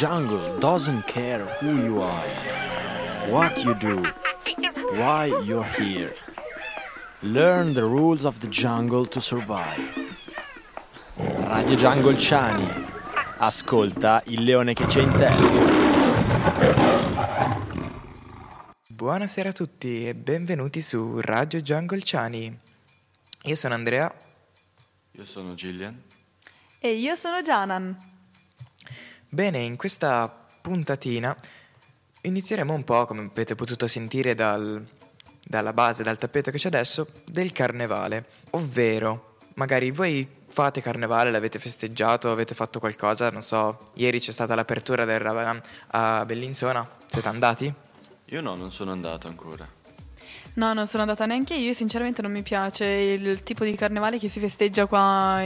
jungle doesn't care who you are, what you do, why you're here. Learn the rules of the jungle to survive. Radio Jungle Ciani. Ascolta il leone che c'è in te. Buonasera a tutti e benvenuti su Radio Jungle Ciani. Io sono Andrea. Io sono Gillian. E io sono Janan. Bene, in questa puntatina inizieremo un po', come avete potuto sentire dal, dalla base, dal tappeto che c'è adesso, del carnevale. Ovvero, magari voi fate carnevale, l'avete festeggiato, avete fatto qualcosa, non so, ieri c'è stata l'apertura del Ravanan a Bellinzona, siete andati? Io no, non sono andato ancora. No, non sono andata neanche io, sinceramente non mi piace il tipo di carnevale che si festeggia qua,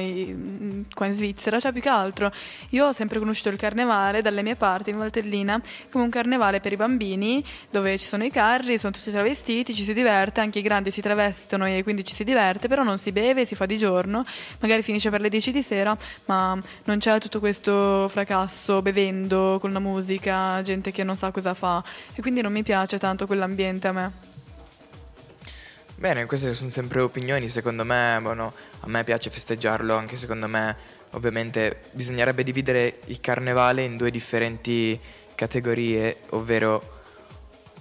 qua in Svizzera, cioè più che altro io ho sempre conosciuto il carnevale dalle mie parti in Valtellina come un carnevale per i bambini dove ci sono i carri, sono tutti travestiti, ci si diverte, anche i grandi si travestono e quindi ci si diverte, però non si beve, si fa di giorno, magari finisce per le 10 di sera, ma non c'è tutto questo fracasso bevendo con la musica, gente che non sa cosa fa e quindi non mi piace tanto quell'ambiente a me. Bene, queste sono sempre opinioni, secondo me, bueno, a me piace festeggiarlo, anche secondo me ovviamente bisognerebbe dividere il carnevale in due differenti categorie, ovvero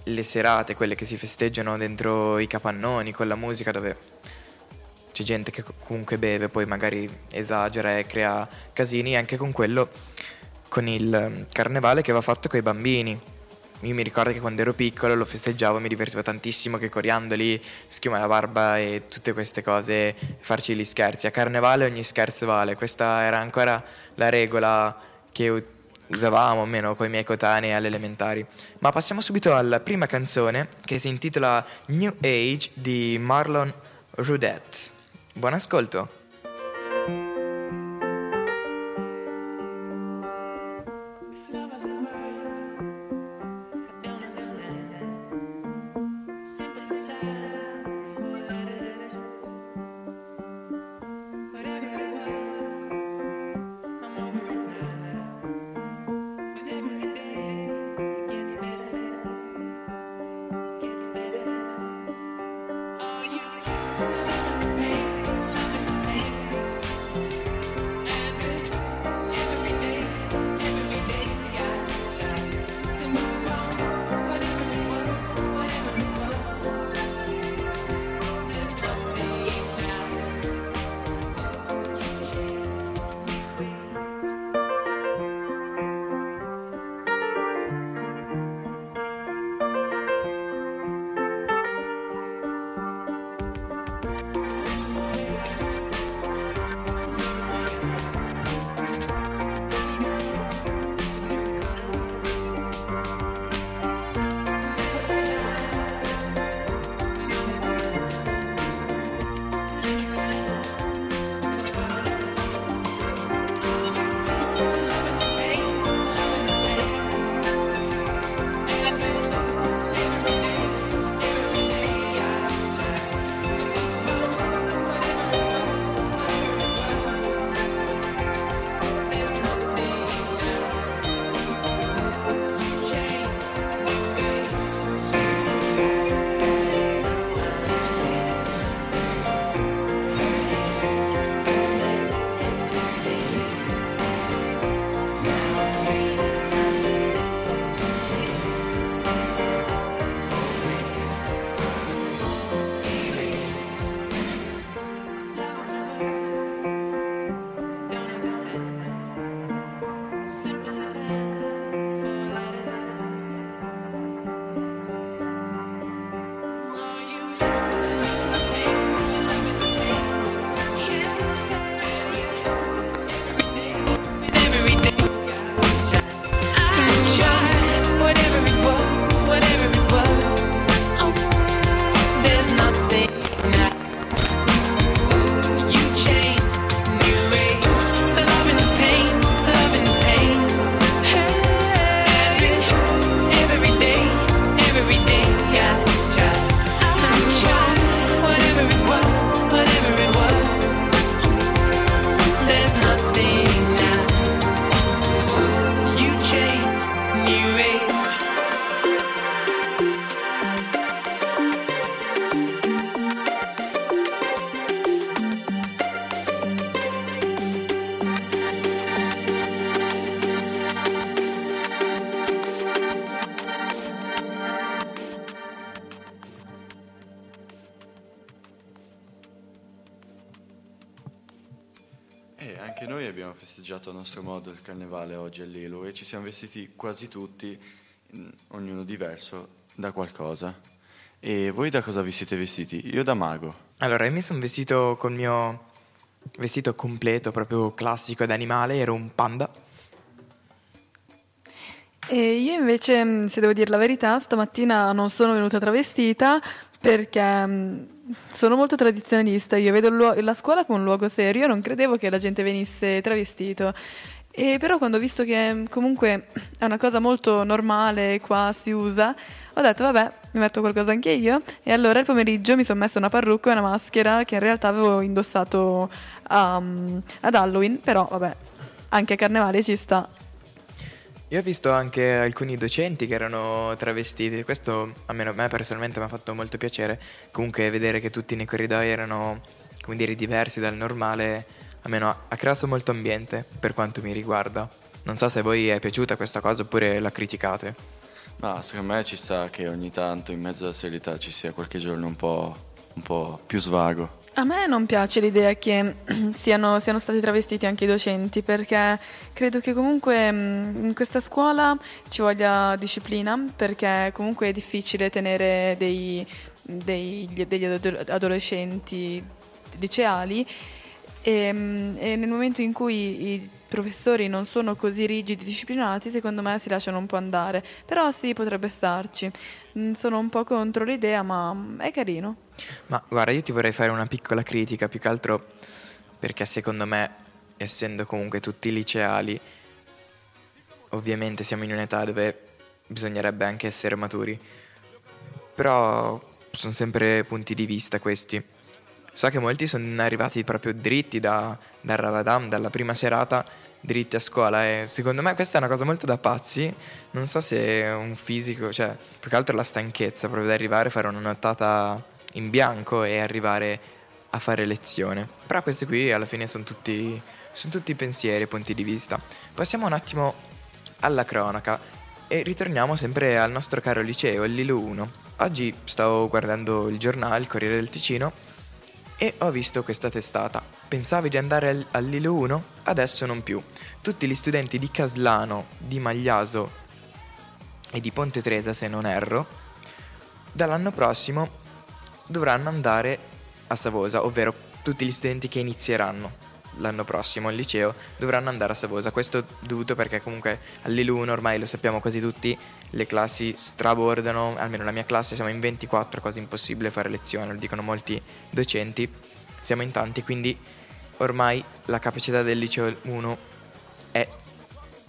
le serate, quelle che si festeggiano dentro i capannoni con la musica dove c'è gente che comunque beve, poi magari esagera e crea casini, anche con quello, con il carnevale che va fatto con i bambini io mi ricordo che quando ero piccolo lo festeggiavo, mi divertivo tantissimo che coriandoli, schiuma la barba e tutte queste cose, farci gli scherzi. A carnevale ogni scherzo vale, questa era ancora la regola che usavamo almeno con i miei coetanei alle elementari. Ma passiamo subito alla prima canzone che si intitola New Age di Marlon Rudette. Buon ascolto! Nostro modo il carnevale oggi all'Ilo e ci siamo vestiti quasi tutti, mm, ognuno diverso, da qualcosa. E voi da cosa vi siete vestiti? Io da mago. Allora, io mi sono vestito col mio vestito completo, proprio classico d'animale, ero un panda. E io invece, mh, se devo dire la verità, stamattina non sono venuta travestita perché mh, sono molto tradizionalista. Io vedo luo- la scuola come un luogo serio, io non credevo che la gente venisse travestito. E però quando ho visto che mh, comunque è una cosa molto normale, qua si usa, ho detto vabbè, mi metto qualcosa anche io. E allora il pomeriggio mi sono messa una parrucca e una maschera che in realtà avevo indossato a- ad Halloween, però vabbè, anche a carnevale ci sta. Io ho visto anche alcuni docenti che erano travestiti, questo almeno a me personalmente mi ha fatto molto piacere, comunque vedere che tutti nei corridoi erano, come dire, diversi dal normale, almeno ha- creato molto ambiente per quanto mi riguarda. Non so se a voi è piaciuta questa cosa oppure la criticate. Ma secondo me ci sta che ogni tanto in mezzo alla serietà ci sia qualche giorno un po', un po' più svago. A me non piace l'idea che siano, siano stati travestiti anche i docenti perché credo che comunque mh, in questa scuola ci voglia disciplina perché comunque è difficile tenere dei- dei- degli ado- adolescenti liceali e, mh, e nel momento in cui i professori non sono così rigidi, disciplinati, secondo me si lasciano un po' andare. Però sì, potrebbe starci. Mm, Sono un po' contro l'idea, ma mm, è carino. Ma guarda, io ti vorrei fare una piccola critica, più che altro perché secondo me, essendo comunque tutti liceali, ovviamente siamo in un'età dove bisognerebbe anche essere maturi. Però sono sempre punti di vista questi. So che molti sono arrivati proprio dritti da, dal Ramadan, dalla prima serata, dritti a scuola e secondo me questa è una cosa molto da pazzi. Non so se un fisico, cioè più che altro la stanchezza proprio di arrivare, fare una nottata in bianco e arrivare a fare lezione. Però questi qui alla fine sono tutti, sono tutti pensieri e punti di vista. Passiamo un attimo alla cronaca e ritorniamo sempre al nostro caro liceo, il Lilu 1. Oggi stavo guardando il giornale, il Corriere del Ticino, e ho visto questa testata. Pensavi di andare al, al Lilu 1? Adesso non più. Tutti gli studenti di Caslano, di Magliaso e di Ponte Tresa, se non erro, dall'anno prossimo dovranno andare a Savosa, ovvero tutti gli studenti che inizieranno l'anno prossimo al liceo dovranno andare a Savosa. Questo dovuto perché comunque all'Ilu1 ormai lo sappiamo quasi tutti, le classi strabordano, almeno la mia classe siamo in 24, è quasi impossibile fare lezione, lo dicono molti docenti, siamo in tanti, quindi ormai la capacità del liceo 1 è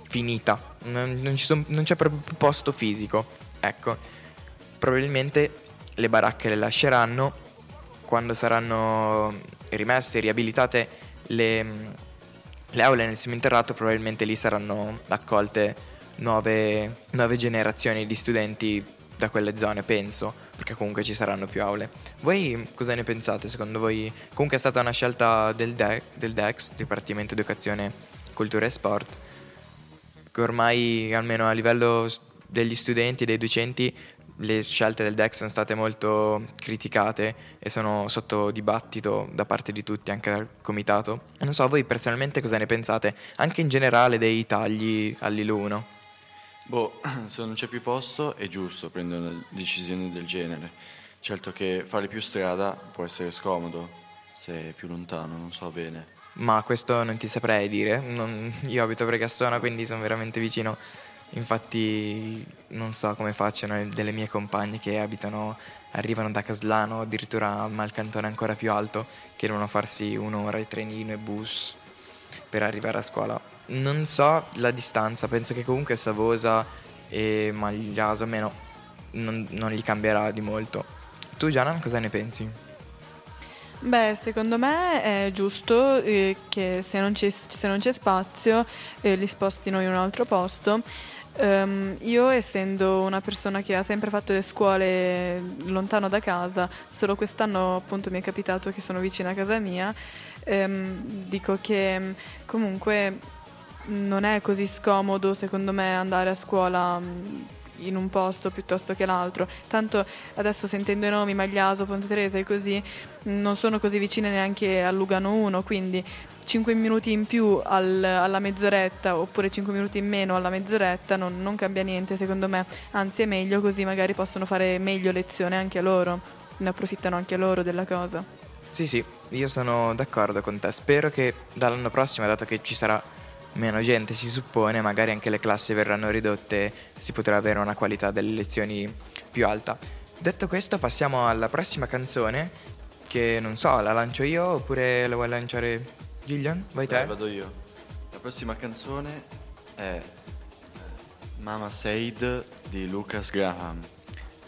finita, non, non son- non c'è proprio posto fisico, ecco, probabilmente le baracche le lasceranno quando saranno rimesse, riabilitate le, le aule nel seminterrato, probabilmente lì saranno accolte nuove, nuove generazioni di studenti da quelle zone, penso, perché comunque ci saranno più aule. Voi cosa ne pensate? Secondo voi comunque è stata una scelta del, DE- del DEX, Dipartimento Educazione, Cultura e Sport, che ormai almeno a livello degli studenti dei docenti le scelte del DEX sono state molto criticate e sono sotto dibattito da parte di tutti, anche dal comitato. Non so, voi personalmente cosa ne pensate? Anche in generale dei tagli all'IL1? Boh, se non c'è più posto è giusto prendere una decisione del genere. Certo che fare più strada può essere scomodo, se è più lontano, non so bene. Ma questo non ti saprei dire. Non- io abito a Pregassona, quindi sono veramente vicino. Infatti non so come facciano delle mie compagne che abitano, arrivano da Caslano, addirittura a Malcantone ancora più alto, che devono farsi un'ora di trenino e bus per arrivare a scuola. Non so la distanza, penso che comunque Savosa e Magliaso almeno non, non gli cambierà di molto. Tu Gianna cosa ne pensi? Beh, secondo me è giusto eh, che se non c'è, se non c'è spazio eh, li spostino in un altro posto. Ehm, io essendo una persona che ha sempre fatto le scuole lontano da casa, solo quest'anno appunto mi è capitato che sono vicina a casa mia, ehm, dico che mh, comunque non è così scomodo secondo me andare a scuola mh, in un posto piuttosto che l'altro. Tanto adesso sentendo i nomi Magliaso, Ponte Teresa e così, non sono così vicine neanche a Lugano 1, quindi 5 minuti in più al, alla mezz'oretta oppure 5 minuti in meno alla mezz'oretta non, non cambia niente secondo me, anzi è meglio così magari possono fare meglio lezione anche loro, ne approfittano anche loro della cosa. Sì, sì, io sono d'accordo con te. Spero che dall'anno prossimo, dato che ci sarà meno gente, si suppone, magari anche le classi verranno ridotte, si potrà avere una qualità delle lezioni più alta. Detto questo, passiamo alla prossima canzone, che non so, la lancio io oppure la vuoi lanciare Gillian? Vai te? Dai, vado io. La prossima canzone è eh, Mama Said di Lucas Graham.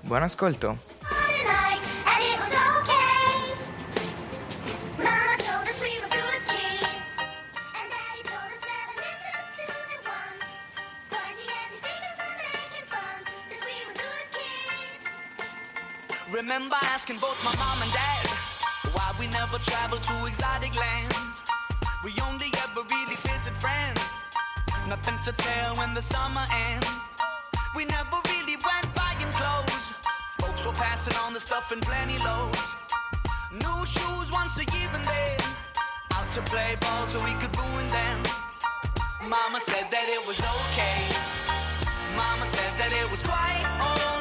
Buon ascolto. Remember asking both my mom and dad why we never traveled to exotic lands. We only ever really visit friends. Nothing to tell when the summer ends. We never really went buying clothes. Folks were passing on the stuff in plenty loads. New shoes once a year and then out to play ball so we could ruin them. Mama said that it was okay. Mama said that it was quite alright.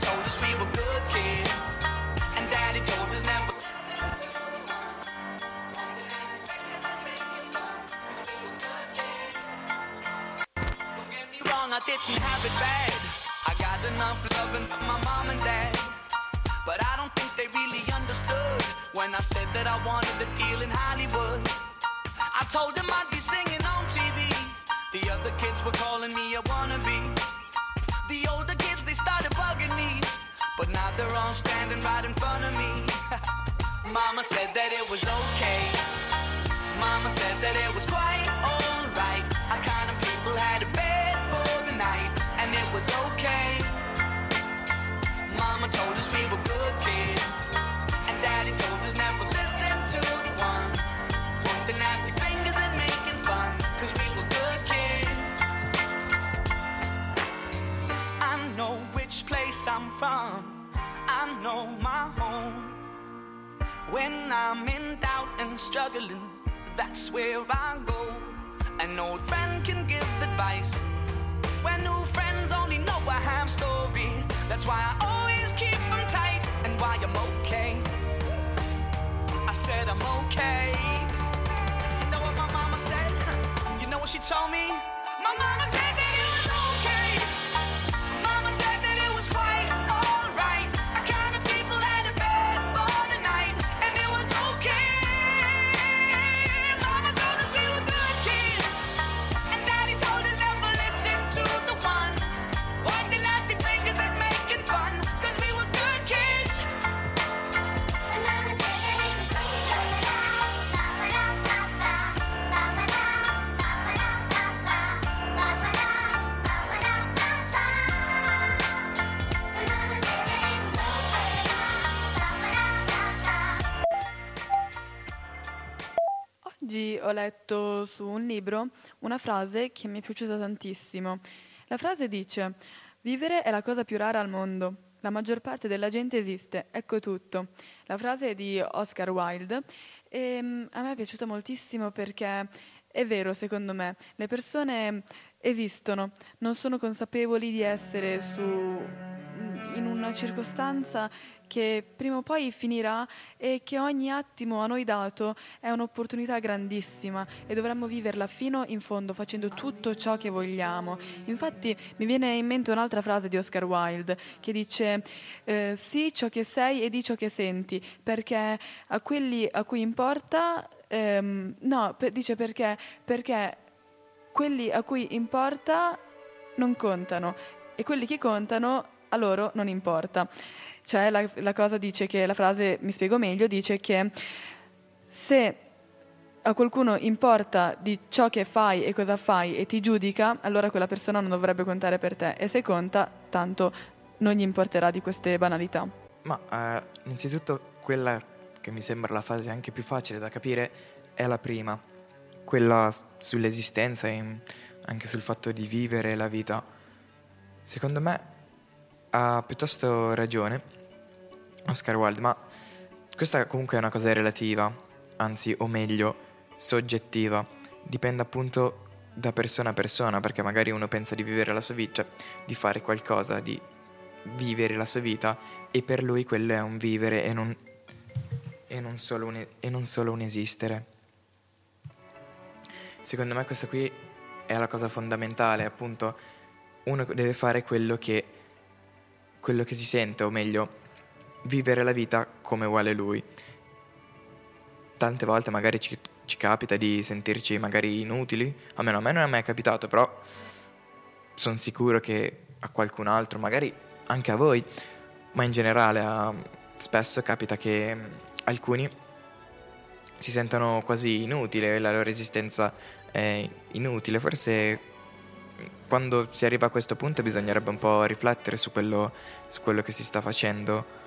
Told us we were good kids, and Daddy told us never. to. Don't get me wrong, I didn't have it bad. I got enough loving from my mom and dad. But I don't think they really understood when I said that I wanted a deal in Hollywood. I told them I'd be singing on TV. The other kids were calling me a wannabe. They started bugging me. But now they're all standing right in front of me. Mama said that it was okay. Mama said that it was quite alright. Our kind of people had a bed for the night, and it was okay. Mama told us we were I'm from, I know my home. When I'm in doubt and struggling, that's where I go. An old friend can give advice when new friends only know a half story. That's why I always keep them tight and why I'm okay. I said I'm okay. You know what my mama said? You know what she told me? My mama said that letto su un libro una frase che mi è piaciuta tantissimo. La frase dice: Vivere è la cosa più rara al mondo. La maggior parte della gente esiste, ecco tutto. La frase è di Oscar Wilde e mm, a me è piaciuta moltissimo perché è vero, secondo me, le persone esistono, non sono consapevoli di essere su, in una circostanza che prima o poi finirà e che ogni attimo a noi dato è un'opportunità grandissima e dovremmo viverla fino in fondo facendo tutto ciò che vogliamo. Infatti mi viene in mente un'altra frase di Oscar Wilde che dice eh, sii ciò che sei e di ciò che senti perché a quelli a cui importa ehm, no, per- dice perché perché quelli a cui importa non contano e quelli che contano a loro non importa. Cioè la, la cosa dice che, la frase mi spiego meglio, dice che se a qualcuno importa di ciò che fai e cosa fai e ti giudica, allora quella persona non dovrebbe contare per te e se conta, tanto non gli importerà di queste banalità. Ma eh, innanzitutto quella che mi sembra la fase anche più facile da capire è la prima, quella sull'esistenza e anche sul fatto di vivere la vita, secondo me ha piuttosto ragione Oscar Wilde, ma questa comunque è una cosa relativa, anzi, o meglio, soggettiva. Dipende appunto da persona a persona, perché magari uno pensa di vivere la sua vita, cioè di fare qualcosa, di vivere la sua vita, e per lui quello è un vivere e non, e non solo, un, e non solo un esistere. Secondo me questa qui è la cosa fondamentale, appunto, uno deve fare quello che, quello che si sente, o meglio, vivere la vita come vuole lui. Tante volte magari ci, ci capita di sentirci magari inutili, almeno a me non è mai capitato, però sono sicuro che a qualcun altro, magari anche a voi, ma in generale a- spesso capita che alcuni si sentono quasi inutili, la loro esistenza è inutile, forse quando si arriva a questo punto bisognerebbe un po' riflettere su quello, su quello che si sta facendo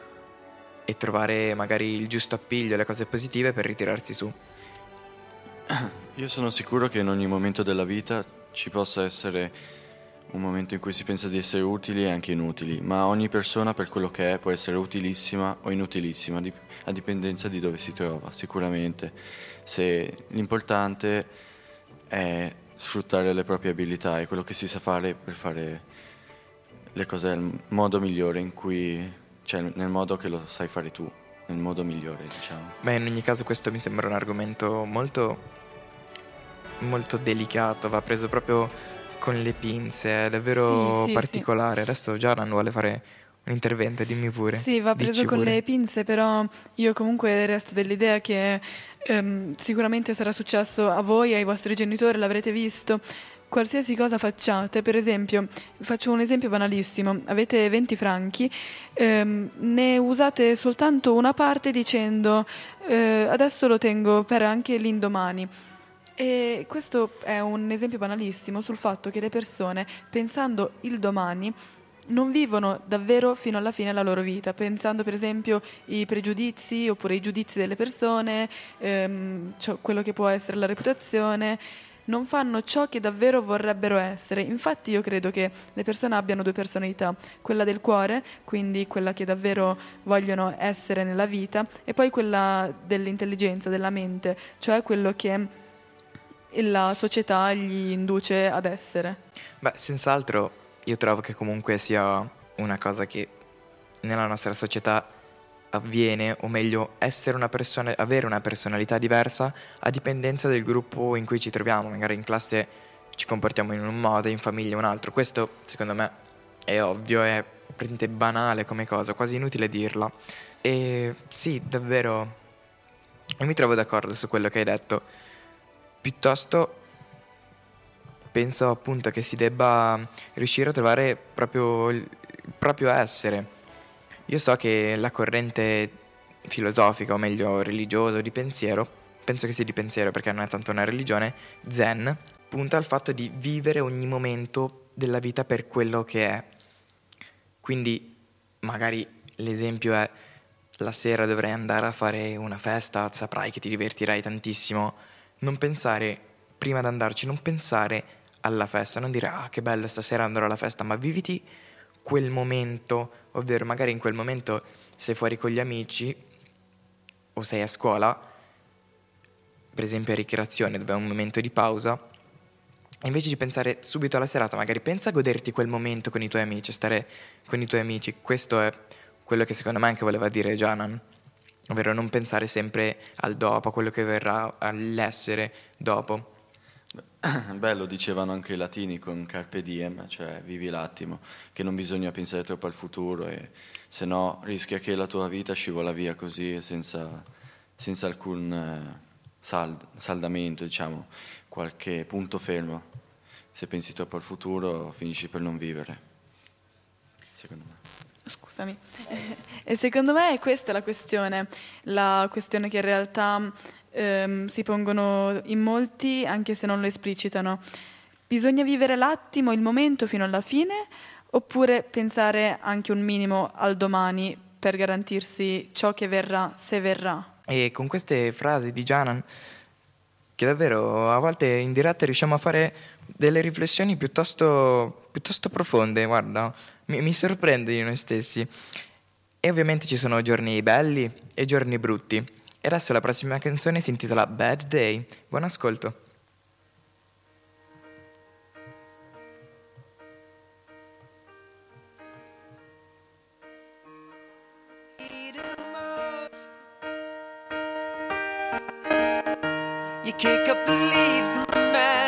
e trovare magari il giusto appiglio, le cose positive per ritirarsi su. Io sono sicuro che in ogni momento della vita ci possa essere un momento in cui si pensa di essere utili e anche inutili, ma ogni persona per quello che è può essere utilissima o inutilissima, a dipendenza di dove si trova, sicuramente. Se l'importante è sfruttare le proprie abilità e quello che si sa fare per fare le cose nel modo migliore in cui, cioè nel modo che lo sai fare tu, nel modo migliore, diciamo. Beh, in ogni caso questo mi sembra un argomento molto molto delicato, va preso proprio con le pinze, è davvero Sì, sì, particolare. Adesso Jaran vuole fare un intervento, dimmi pure. Sì, va preso Dici con pure. le pinze, però io comunque resto dell'idea che ehm, sicuramente sarà successo a voi, ai vostri genitori, l'avrete visto. Qualsiasi cosa facciate, per esempio, faccio un esempio banalissimo, avete 20 franchi, ehm, ne usate soltanto una parte dicendo eh, adesso lo tengo per anche l'indomani. E questo è un esempio banalissimo sul fatto che le persone, pensando il domani, non vivono davvero fino alla fine la loro vita, pensando per esempio i pregiudizi oppure i giudizi delle persone, ehm, ciò- quello che può essere la reputazione, non fanno ciò che davvero vorrebbero essere. Infatti io credo che le persone abbiano due personalità, quella del cuore, quindi quella che davvero vogliono essere nella vita, e poi quella dell'intelligenza, della mente, cioè quello che la società gli induce ad essere. Beh, senz'altro io trovo che comunque sia una cosa che nella nostra società avviene, o meglio, una persona, avere una personalità diversa a dipendenza del gruppo in cui ci troviamo. Magari in classe ci comportiamo in un modo, in famiglia un altro. Questo, secondo me, è ovvio, è praticamente banale come cosa, quasi inutile dirla. E sì, davvero, io mi trovo d'accordo su quello che hai detto. Piuttosto penso appunto che si debba riuscire a trovare proprio il proprio essere. Io so che la corrente filosofica, o meglio religiosa di pensiero, penso che sia di pensiero perché non è tanto una religione, zen, punta al fatto di vivere ogni momento della vita per quello che è. Quindi magari l'esempio è la sera dovrei andare a fare una festa, saprai che ti divertirai tantissimo. Non pensare, prima di andarci, non pensare alla festa, non dire ah che bello stasera andrò alla festa, ma viviti quel momento, ovvero magari in quel momento sei fuori con gli amici o sei a scuola, per esempio a ricreazione dove è un momento di pausa, e invece di pensare subito alla serata, magari pensa a goderti quel momento con i tuoi amici, stare con i tuoi amici. Questo è quello che secondo me anche voleva dire Janan, ovvero non pensare sempre al dopo, a quello che verrà, all'essere dopo. Beh, lo dicevano anche i latini con carpe diem, cioè vivi l'attimo, che non bisogna pensare troppo al futuro e se no rischia che la tua vita scivola via così senza, senza alcun eh, sald- saldamento, diciamo, qualche punto fermo. Se pensi troppo al futuro finisci per non vivere, secondo me. Scusami. E secondo me questa è la questione, la questione che in realtà ehm, si pongono in molti anche se non lo esplicitano. Bisogna vivere l'attimo, il momento fino alla fine oppure pensare anche un minimo al domani per garantirsi ciò che verrà se verrà. E con queste frasi di Janan, che davvero a volte in diretta riusciamo a fare delle riflessioni piuttosto, piuttosto profonde, guarda, mi, mi sorprende di noi stessi. E ovviamente ci sono giorni belli e giorni brutti. E adesso la prossima canzone si intitola Bad Day. Buon ascolto. You kick up the leaves in the mat.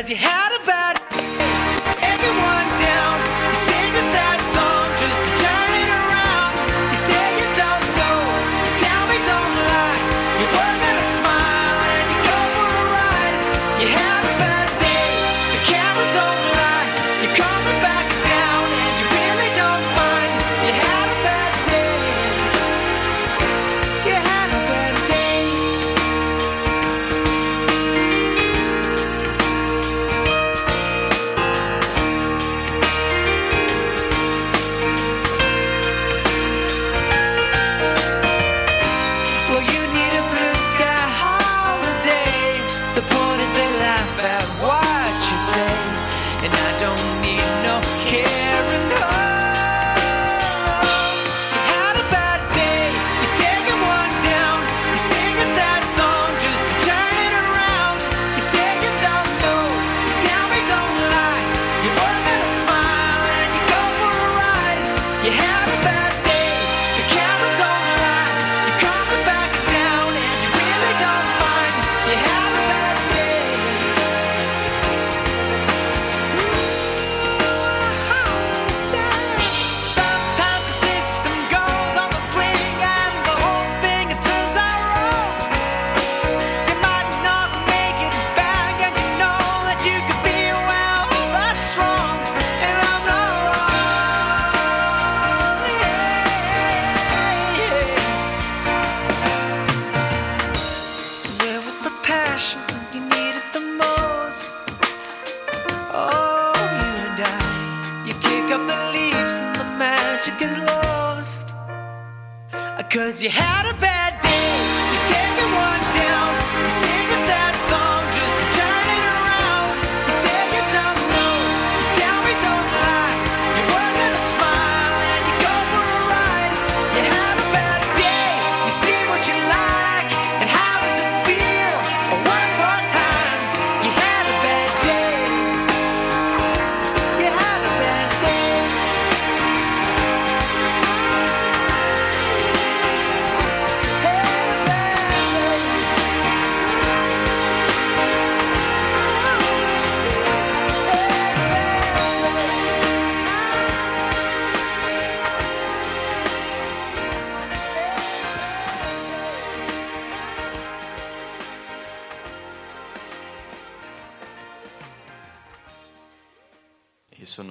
Cause you have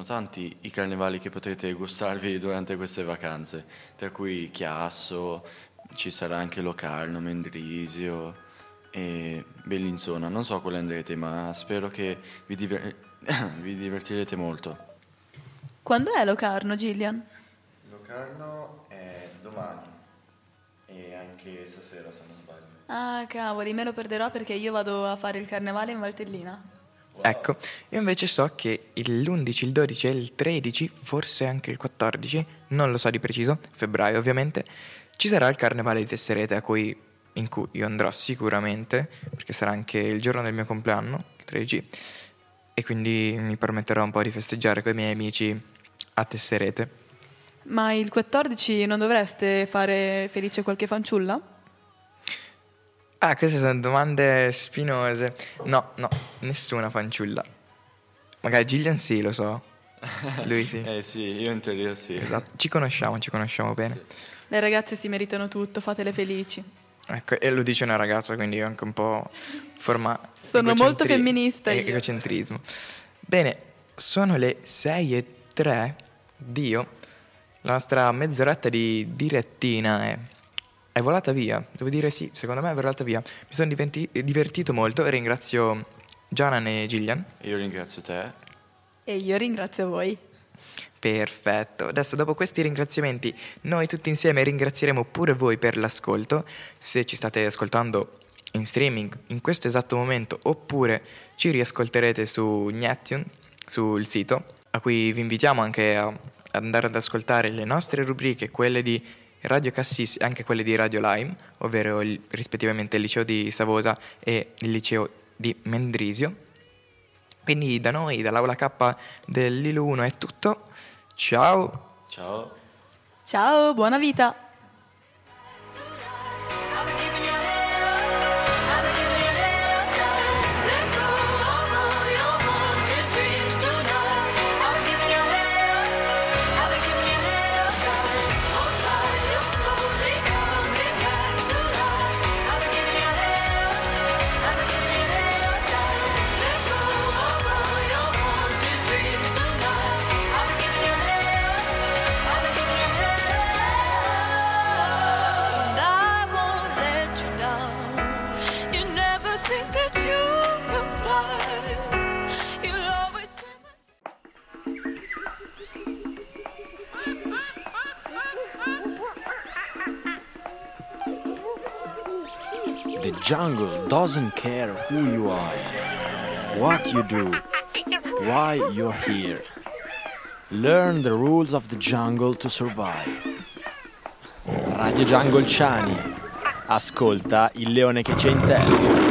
tanti i carnevali che potete gustarvi durante queste vacanze, tra cui Chiasso, ci sarà anche Locarno, Mendrisio e Bellinzona. Non so quale andrete, ma spero che vi, diver- vi divertirete molto. Quando è Locarno, Gillian? Locarno è domani e anche stasera se non sbaglio. Ah, cavoli, me lo perderò perché io vado a fare il carnevale in Valtellina. Ecco, io invece so che l'11, il 12 e il 13, forse anche il 14, non lo so di preciso, febbraio ovviamente, ci sarà il carnevale di Tesserete a cui, in cui io andrò sicuramente, perché sarà anche il giorno del mio compleanno, il 13, e quindi mi permetterò un po' di festeggiare con i miei amici a Tesserete. Ma il 14 non dovreste fare felice qualche fanciulla? Ah, queste sono domande spinose. No, no, nessuna fanciulla. Magari Gillian sì, lo so. Lui sì. Eh sì, io in teoria sì. Esatto. Ci conosciamo, ci conosciamo bene. Le ragazze si meritano tutto, fatele felici. Ecco, e lo dice una ragazza, quindi anche un po' forma... Sono molto femminista e- io. Egocentrismo. Bene, sono le 6 e 3. Dio, la nostra mezz'oretta di direttina è, è volata via. Devo dire sì, secondo me è volata via. Mi sono diventi- divertito molto e ringrazio Janan e Gillian. Io ringrazio te. E io ringrazio voi. Perfetto. Adesso dopo questi ringraziamenti noi tutti insieme ringrazieremo pure voi per l'ascolto. Se ci state ascoltando in streaming in questo esatto momento oppure ci riascolterete su Gnatune, sul sito, a cui vi invitiamo anche a ad andare ad ascoltare le nostre rubriche, quelle di Radio Cassis e anche quelle di Radio Lime, ovvero il- rispettivamente il liceo di Savosa e il liceo di Mendrisio. Quindi da noi, dall'aula K dell'Ilo 1 è tutto. Ciao! Ciao. Ciao, buona vita! Jungle doesn't care who you are, what you do, why you're here. Learn the rules of the jungle to survive. Radio Jungle Ciani. Ascolta il leone che c'è in te.